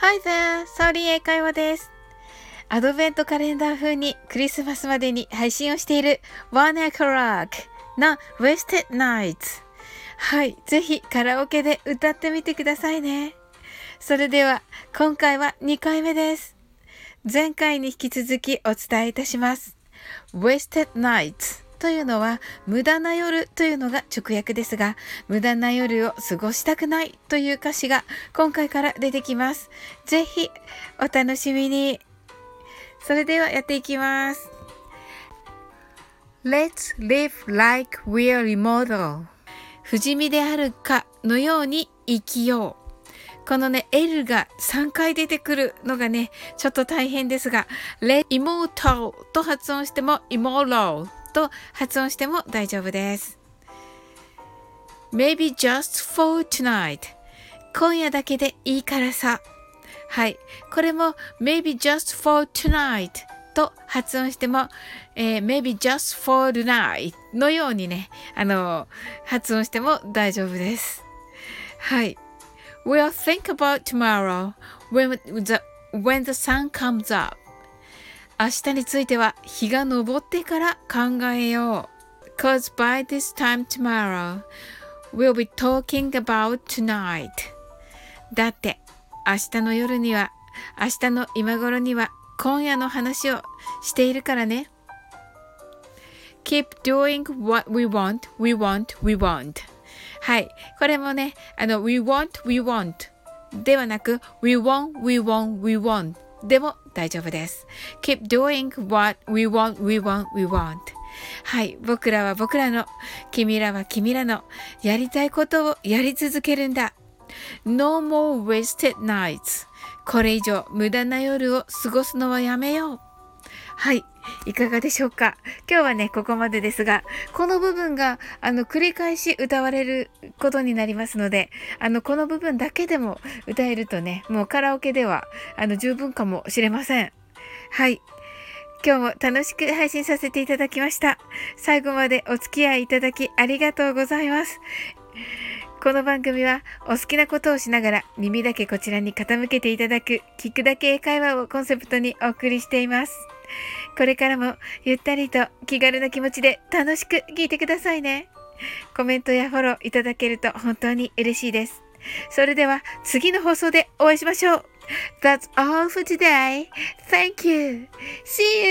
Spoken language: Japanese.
Hi there! サオリン英会話です。アドベントカレンダー風にクリスマスまでに配信をしている One O'Clock の Wasted Nights。はい。ぜひカラオケで歌ってみてくださいね。それでは、今回は2回目です。前回に引き続きお伝えいたします。Wasted Nights というのは無駄な夜というのが直訳ですが、無駄な夜を過ごしたくないという歌詞が今回から出てきます。ぜひお楽しみに。それではやっていきます。Let's live like we're immortal. 不死身であるかのように生きよう。このね、L が3回出てくるのがね、ちょっと大変ですが、let immortal と発音しても immoral と発音しても大丈夫です。maybe just for tonight 今夜だけでいいからさ。はい。これも maybe just for tonight と発音しても、えー、maybe just for the night のようにね、あの発音しても大丈夫です。はい。We'll think about tomorrow when the, when the sun comes up. 明日については日が昇ってから考えよう。Cause by this time tomorrow, we'll be talking about tonight. だって明日の夜には、明日の今頃には今夜の話をしているからね。Keep doing what we want, we want, we want. はい。これもね、あの、we want, we want ではなく、we want, we want, we want でも大丈夫です。keep doing what we want, we want, we want. はい。僕らは僕らの、君らは君らの、やりたいことをやり続けるんだ。No more wasted nights. これ以上無駄な夜を過ごすのはやめよう。はい。いかがでしょうか？今日はね、ここまでですが、この部分が、あの、繰り返し歌われることになりますので、あの、この部分だけでも歌えるとね、もうカラオケでは、あの、十分かもしれません。はい。今日も楽しく配信させていただきました。最後までお付き合いいただきありがとうございます。この番組はお好きなことをしながら耳だけこちらに傾けていただく聞くだけ英会話をコンセプトにお送りしています。これからもゆったりと気軽な気持ちで楽しく聞いてくださいね。コメントやフォローいただけると本当に嬉しいです。それでは次の放送でお会いしましょう。That's all for today. Thank you. See you.